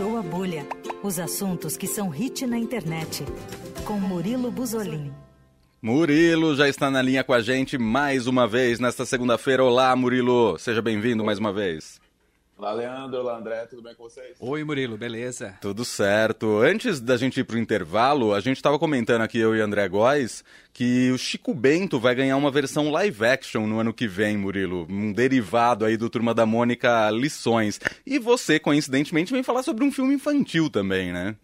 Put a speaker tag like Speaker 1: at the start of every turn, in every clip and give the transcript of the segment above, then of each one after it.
Speaker 1: Furou a Bolha. Os assuntos que são hit na internet. Com Murilo Buzolin.
Speaker 2: Murilo já está na linha com a gente mais uma vez nesta segunda-feira. Olá, Murilo. Seja bem-vindo mais uma vez.
Speaker 3: Olá, Leandro. Olá, André. Tudo bem com vocês?
Speaker 4: Oi, Murilo. Beleza?
Speaker 2: Tudo certo. Antes da gente ir pro intervalo, a gente estava comentando aqui, eu e André Góes, que o Chico Bento vai ganhar uma versão live action no ano que vem, Murilo. Um derivado aí do Turma da Mônica Lições. E você, coincidentemente, vem falar sobre um filme infantil também, né?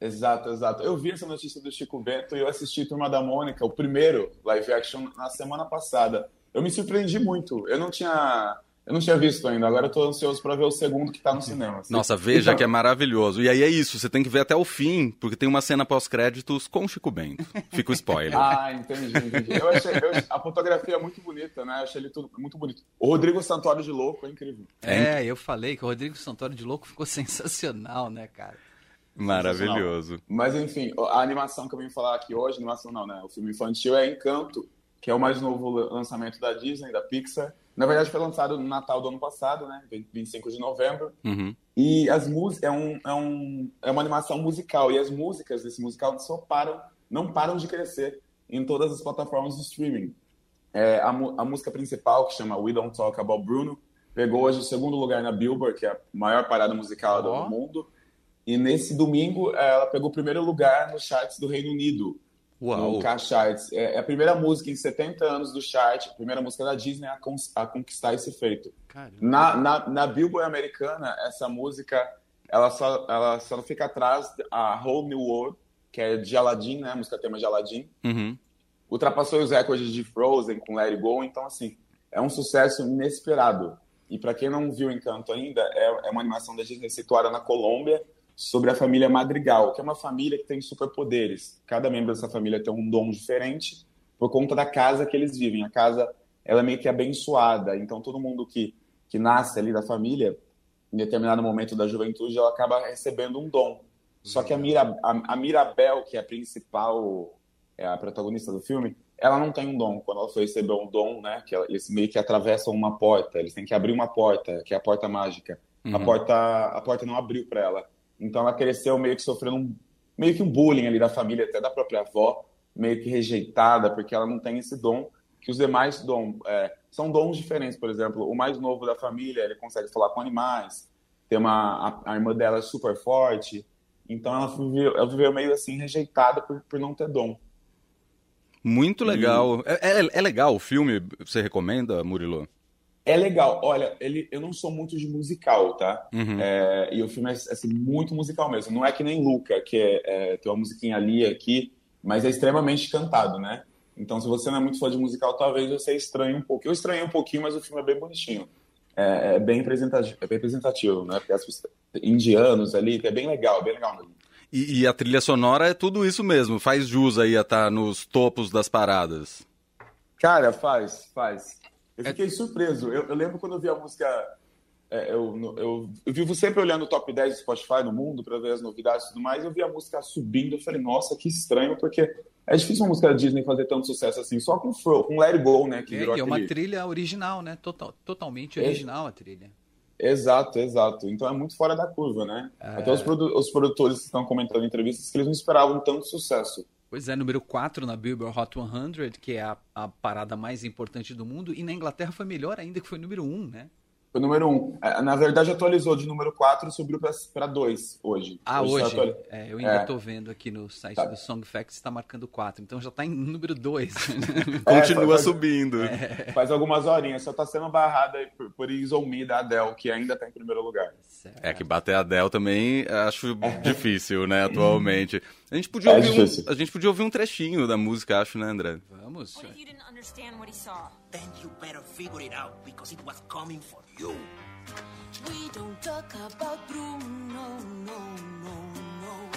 Speaker 3: Exato, exato. Eu vi essa notícia do Chico Bento e eu assisti Turma da Mônica, o primeiro live action, na semana passada. Eu me surpreendi muito. Eu não tinha eu não tinha visto ainda, agora eu tô ansioso para ver o segundo que tá no cinema.
Speaker 2: Assim. Nossa, veja então... que é maravilhoso. E aí é isso, você tem que ver até o fim, porque tem uma cena pós-créditos com o Chico Bento. Fica o spoiler.
Speaker 3: ah, entendi, entendi. Eu achei, eu, a fotografia é muito bonita, né? Eu achei ele tudo muito bonito. O Rodrigo Santoro de Louco é incrível.
Speaker 4: É, eu falei que o Rodrigo Santoro de Louco ficou sensacional, né, cara?
Speaker 2: Maravilhoso.
Speaker 3: Mas enfim, a animação que eu vim falar aqui hoje, animação não, né? O filme infantil é Encanto, que é o mais novo lançamento da Disney, da Pixar. Na verdade, foi lançado no Natal do ano passado, né? 25 de novembro.
Speaker 2: Uhum.
Speaker 3: E as é, um, é, um, é uma animação musical. E as músicas desse musical só param, não param de crescer em todas as plataformas de streaming. É, a, a música principal, que chama We Don't Talk About Bruno, pegou hoje o segundo lugar na Billboard, que é a maior parada musical oh. do mundo. E nesse domingo, ela pegou o primeiro lugar nos charts do Reino Unido.
Speaker 2: Uau.
Speaker 3: no K-Charts. É, é a primeira música em 70 anos do chart, a primeira música da Disney a, a conquistar esse feito. Na, na, na, Billboard americana, essa música ela só, ela só fica atrás a Whole New World, que é de Aladdin, né? A música tema de Aladdin.
Speaker 2: Uhum.
Speaker 3: Ultrapassou os recordes de Frozen com Let It Go, então, assim, é um sucesso inesperado. E para quem não viu Encanto ainda, é, é uma animação da Disney situada na Colômbia, sobre a família Madrigal, que é uma família que tem superpoderes. Cada membro dessa família tem um dom diferente por conta da casa que eles vivem. A casa ela é meio que abençoada, então todo mundo que, que nasce ali da família, em determinado momento da juventude, ela acaba recebendo um dom. Só que a, Mira, a, a Mirabel, que é a principal, é a protagonista do filme, ela não tem um dom. Quando ela foi receber um dom, né, que ela, eles meio que atravessam uma porta, eles têm que abrir uma porta, que é a porta mágica. Uhum. A porta a porta não abriu para ela. Então ela cresceu meio que sofrendo um, meio que um bullying ali da família, até da própria avó, meio que rejeitada, porque ela não tem esse dom que os demais dom, é, são dons diferentes. Por exemplo, o mais novo da família, ele consegue falar com animais, tem uma, a, a irmã dela é super forte, então ela viveu, ela viveu meio assim rejeitada por, por não ter dom.
Speaker 2: Muito legal. E... É, é, é, legal o filme, você recomenda, Murilo?
Speaker 3: É legal. Olha, ele, eu não sou muito de musical, tá?
Speaker 2: Uhum.
Speaker 3: É, e o filme é assim, muito musical mesmo. Não é que nem Luca, que é, é, tem uma musiquinha ali aqui, mas é extremamente cantado, né? Então, se você não é muito fã de musical, talvez você estranhe um pouco. Eu estranhei um pouquinho, mas o filme é bem bonitinho. É, é bem, representativo, é bem representativo, né? Porque as indianos ali, é bem legal, bem legal mesmo.
Speaker 2: E, e, a trilha sonora é tudo isso mesmo, faz jus aí a estar tá nos topos das paradas.
Speaker 3: Cara, faz, faz. Eu fiquei é... surpreso. Eu, eu, lembro quando eu vi a música. É, eu, eu, eu, vivo sempre olhando o top 10 do Spotify no mundo para ver as novidades e tudo mais. Eu vi a música subindo. Eu falei, nossa, que estranho, porque é difícil uma música da Disney fazer tanto sucesso assim, só com, Fro, com Let It Go, né?
Speaker 4: Que é, virou é uma trilha original, né? Total, totalmente é. original é. a trilha.
Speaker 3: Exato, exato. Então é muito fora da curva, né? É... Até os, produ os produtores estão comentando em entrevistas que eles não esperavam tanto sucesso.
Speaker 4: Pois é, número 4 na Billboard Hot 100, que é a, a, parada mais importante do mundo, e na Inglaterra foi melhor ainda, que foi número 1, né?
Speaker 3: Foi número 1. É, na verdade, atualizou de número 4 e subiu para 2 hoje.
Speaker 4: Ah, hoje? Tá hoje? É, eu ainda estou é. vendo aqui no site tá. do Song Facts, está marcando 4, então já está em número 2.
Speaker 2: É, Continua faz, subindo.
Speaker 3: É. Faz algumas horinhas, só está sendo barrada por, por Me da Adele, que ainda está em primeiro lugar.
Speaker 2: Certo. É que bater a Adele também acho difícil, né, atualmente. A gente, podia ouvir um, a gente podia ouvir um trechinho da música, acho, né, André?
Speaker 4: Vamos. What if you didn't understand what he saw? Then you better figure it out, because it was coming for you. We don't talk about Bruno, no, no, no.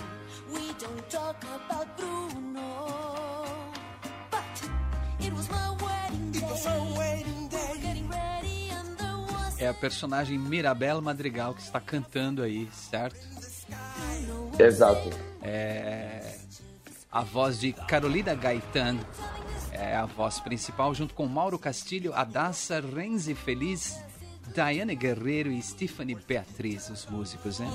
Speaker 4: We don't talk about Bruno. But it was my wedding day. It was our wedding day. We getting ready and there was... É a personagem Mirabel Madrigal que está cantando aí, certo?
Speaker 3: Exato.
Speaker 4: É a voz de Carolina Gaetan é a voz principal, junto com Mauro Castilho, Adassa Renzi Feliz,
Speaker 5: Diane Guerreiro e Stephanie Beatriz, os músicos, né?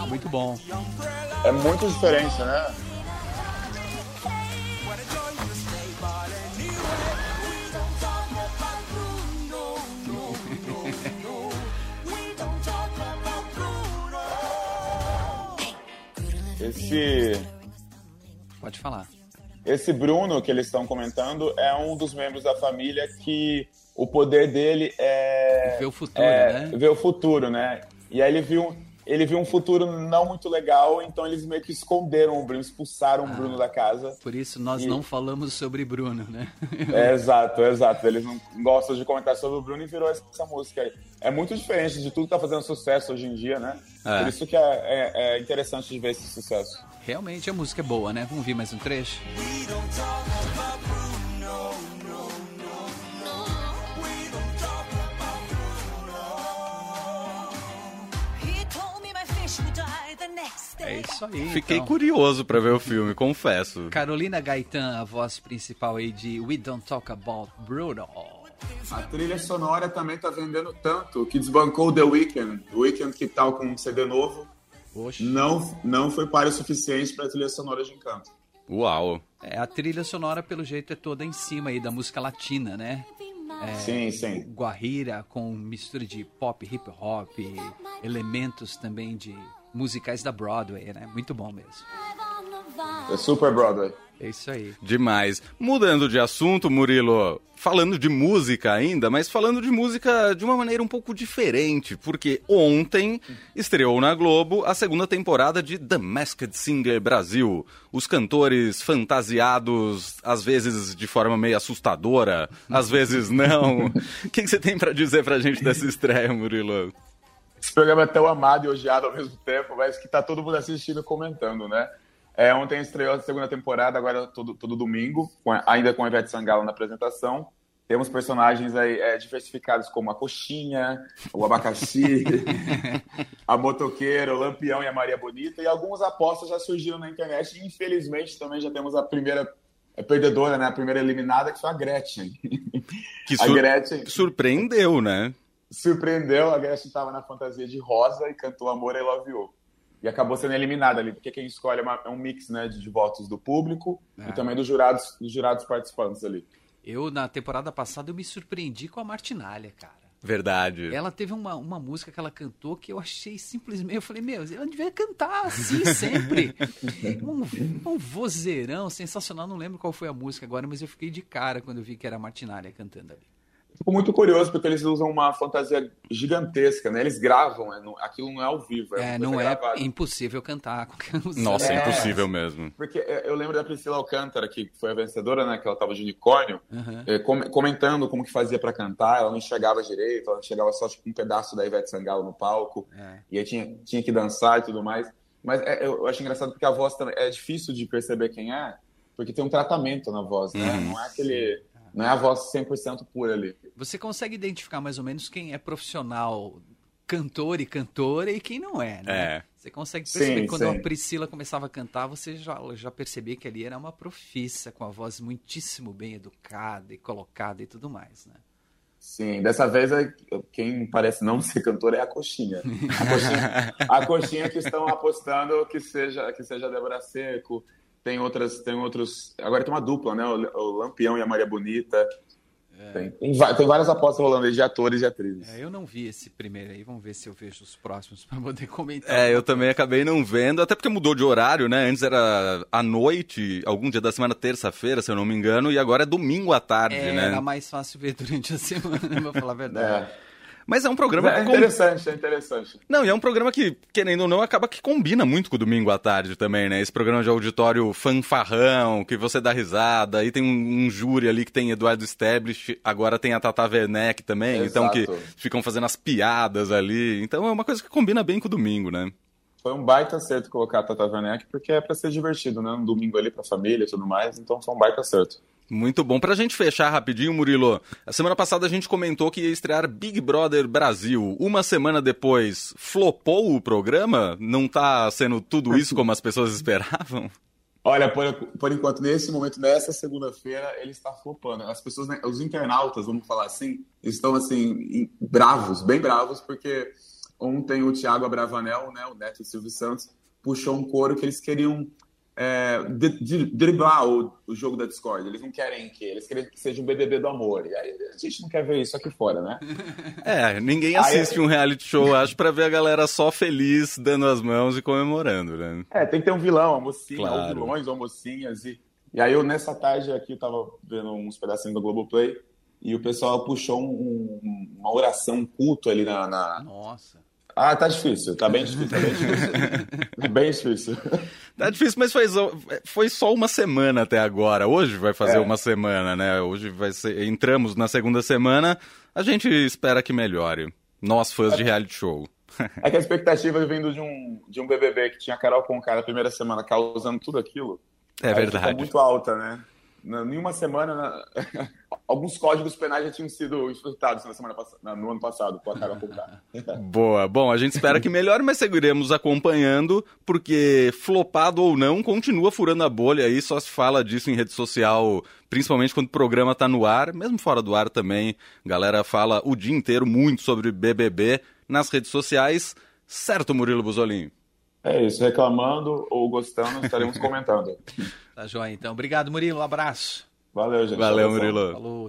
Speaker 5: Ah, muito bom.
Speaker 3: É muito diferente, né? Esse.
Speaker 5: Pode falar.
Speaker 3: Esse Bruno que eles estão comentando é um dos membros da família que o poder dele é.
Speaker 5: Ver o futuro,
Speaker 3: é,
Speaker 5: né?
Speaker 3: Ver o futuro, né? E aí ele viu, ele viu um futuro não muito legal, então eles meio que esconderam o Bruno, expulsaram
Speaker 5: Ah.
Speaker 3: o Bruno da casa.
Speaker 5: Por isso nós
Speaker 3: E-
Speaker 5: não falamos sobre Bruno, né?
Speaker 3: É, exato, exato. Eles não gostam de comentar sobre o Bruno e virou essa música aí. É muito diferente de tudo que tá fazendo sucesso hoje em dia, né?
Speaker 2: É.
Speaker 3: Por isso que é, é- é interessante de ver esse sucesso.
Speaker 5: Realmente a música é boa, né? Vamos ver mais um trecho?
Speaker 4: He
Speaker 5: É isso aí.
Speaker 2: Fiquei
Speaker 5: então.
Speaker 2: curioso pra ver o filme, confesso.
Speaker 5: Carolina Gaetan, a voz principal aí de We Don't Talk About Bruno.
Speaker 3: A trilha sonora também tá vendendo tanto que desbancou The Weeknd. The Weeknd que tá com um CD novo
Speaker 5: Oxe.
Speaker 3: não, não foi para o suficiente para a trilha sonora de Encanto.
Speaker 2: Uau.
Speaker 5: É, a trilha sonora, pelo jeito, é toda em cima aí da música latina, né?
Speaker 3: Sim, sim.
Speaker 5: Guajira com mistura de pop, hip hop, elementos também de musicais da Broadway, né? Muito bom mesmo.
Speaker 3: É Super Broadway.
Speaker 5: É isso aí.
Speaker 2: Demais. Mudando de assunto, Murilo, falando de música ainda, mas falando de música de uma maneira um pouco diferente, porque ontem estreou na Globo a segunda temporada de The Masked Singer Brasil. Os cantores fantasiados, às vezes de forma meio assustadora, às vezes não. O que, que você tem pra dizer pra gente dessa estreia, Murilo?
Speaker 3: Esse programa é tão amado e odiado ao mesmo tempo, mas que tá todo mundo assistindo e comentando, né? É, ontem estreou a segunda temporada, agora todo, todo domingo, com a- ainda com a Ivete Sangalo na apresentação. Temos personagens aí é, diversificados como a coxinha, o abacaxi, a motoqueira, o lampião e a Maria Bonita. E alguns apostas já surgiram na internet. E infelizmente também já temos a primeira é, perdedora, né? A primeira eliminada, que foi a Gretchen.
Speaker 2: Que
Speaker 3: A
Speaker 2: sur-
Speaker 3: Gretchen
Speaker 2: surpreendeu, né?
Speaker 3: Surpreendeu, a Gretchen estava na fantasia de rosa e cantou Amor I Love You. E acabou sendo eliminada ali, porque quem escolhe é, uma- é um mix né, de, de votos do público
Speaker 5: É.
Speaker 3: e também dos jurados, dos jurados participantes ali.
Speaker 5: Eu, na temporada passada, eu me surpreendi com a Martinalha, cara.
Speaker 2: Verdade.
Speaker 5: Ela teve uma, uma música que ela cantou que eu achei simplesmente. Eu falei, meu, ela devia cantar assim sempre. um, um vozeirão sensacional. Não lembro qual foi a música agora, mas eu fiquei de cara quando eu vi que era a Martinalha cantando ali.
Speaker 3: Fico muito curioso porque eles usam uma fantasia gigantesca, né? Eles gravam, né? Não- aquilo não é ao vivo. É,
Speaker 5: É, não é
Speaker 3: gravada.
Speaker 5: impossível cantar qualquer música.
Speaker 2: Nossa, é
Speaker 3: É.
Speaker 2: impossível mesmo.
Speaker 3: Porque é, eu lembro da Priscila Alcântara, que foi a vencedora, né? Que ela tava de unicórnio,
Speaker 5: Uhum.
Speaker 3: é, com- comentando como que fazia pra cantar. Ela não enxergava direito, ela enxergava só tipo, um pedaço da Ivete Sangalo no palco.
Speaker 5: É.
Speaker 3: E aí tinha, tinha que dançar e tudo mais. Mas é, eu acho engraçado porque a voz também é difícil de perceber quem é, porque tem um tratamento na voz, né?
Speaker 2: Uhum.
Speaker 3: Não é aquele. Não é a voz 100% pura ali.
Speaker 5: Você consegue identificar mais ou menos quem é profissional cantor e cantora e quem não é, né?
Speaker 2: É.
Speaker 5: Você consegue perceber
Speaker 3: Sim,
Speaker 5: quando
Speaker 3: sim.
Speaker 5: a Priscila começava a cantar, você já, já percebia que ali era uma profissa, com a voz muitíssimo bem educada e colocada e tudo mais, né?
Speaker 3: Sim, dessa vez é- quem parece não ser cantor é a coxinha. A coxinha, a coxinha que estão apostando que seja, que seja a Débora Seco. Tem outras, tem outros. Agora tem uma dupla, né? O, o Lampião e a Maria Bonita. Tem, tem, va- tem várias apostas rolando aí de atores e atrizes.
Speaker 5: É, eu não vi esse primeiro aí, vamos ver se eu vejo os próximos para poder comentar.
Speaker 2: É, eu também acabei não vendo, até porque mudou de horário, né? Antes era à noite, algum dia da semana, terça-feira, se eu não me engano, e agora é domingo à tarde,
Speaker 5: É,
Speaker 2: né?
Speaker 5: Era mais fácil ver durante a semana, pra falar a verdade.
Speaker 3: É.
Speaker 2: Mas é um programa
Speaker 3: É
Speaker 2: que com-
Speaker 3: interessante, é interessante.
Speaker 2: Não, e é um programa que, querendo ou não, acaba que combina muito com o domingo à tarde também, né? Esse programa de auditório fanfarrão, que você dá risada, aí tem um, um júri ali que tem Eduardo Stablish, agora tem a Tata Werneck também, então que
Speaker 3: Exato.
Speaker 2: ficam fazendo as piadas ali. Então é uma coisa que combina bem com o domingo, né?
Speaker 3: Foi um baita acerto colocar a Tata Werneck, porque é pra ser divertido, né? Um domingo ali pra família e tudo mais, então foi um baita acerto.
Speaker 2: Muito bom. Pra gente fechar rapidinho, Murilo, a semana passada a gente comentou que ia estrear Big Brother Brasil. Uma semana depois, flopou o programa? Não tá sendo tudo isso como as pessoas esperavam?
Speaker 3: Olha, por, por enquanto, nesse momento, nessa segunda-feira, ele está flopando. As pessoas, né, os internautas, vamos falar assim, estão assim, bravos, bem bravos, porque ontem o Thiago Abravanel, né, o neto do Silvio Santos, puxou um coro que eles queriam é, de, de, driblar o, o, jogo da Discord. Eles não querem que eles querem que seja um BBB do amor. E aí a gente não quer ver isso aqui fora, né?
Speaker 2: É, ninguém assiste aí, um reality show, acho, para ver a galera só feliz, dando as mãos e comemorando, né?
Speaker 3: É, tem que ter um vilão, uma mocinha, claro. ou vilões ou mocinhas. E, e aí eu, nessa tarde aqui, eu tava vendo uns pedacinhos do Globoplay e o pessoal puxou um, um, uma oração, um culto ali na, na...
Speaker 5: Nossa
Speaker 3: ah, tá difícil, tá bem difícil, tá bem difícil. bem difícil.
Speaker 2: Tá difícil, mas foi, foi só uma semana até agora. Hoje vai fazer é. uma semana, né? Hoje vai ser. Entramos na segunda semana. A gente espera que melhore. Nós, fãs é. de reality show.
Speaker 3: É que a expectativa vindo de um, de um BBB que tinha Carol com cara na primeira semana causando tudo aquilo.
Speaker 2: É verdade.
Speaker 3: muito alta, né? Em uma semana, alguns códigos penais já tinham sido enfrentados na semana passada, no ano passado com a Carol Conká.
Speaker 2: Boa. Bom, a gente espera que melhore, mas seguiremos acompanhando, porque flopado ou não, continua furando a bolha aí, só se fala disso em rede social, principalmente quando o programa tá no ar, mesmo fora do ar também. Galera fala o dia inteiro muito sobre BBB nas redes sociais. Certo, Murilo Buzolin?
Speaker 3: É isso, reclamando ou gostando, estaremos comentando.
Speaker 5: Tá joia, então. Obrigado, Murilo. Um abraço.
Speaker 3: Valeu, gente.
Speaker 2: Valeu, Murilo.
Speaker 5: Falou.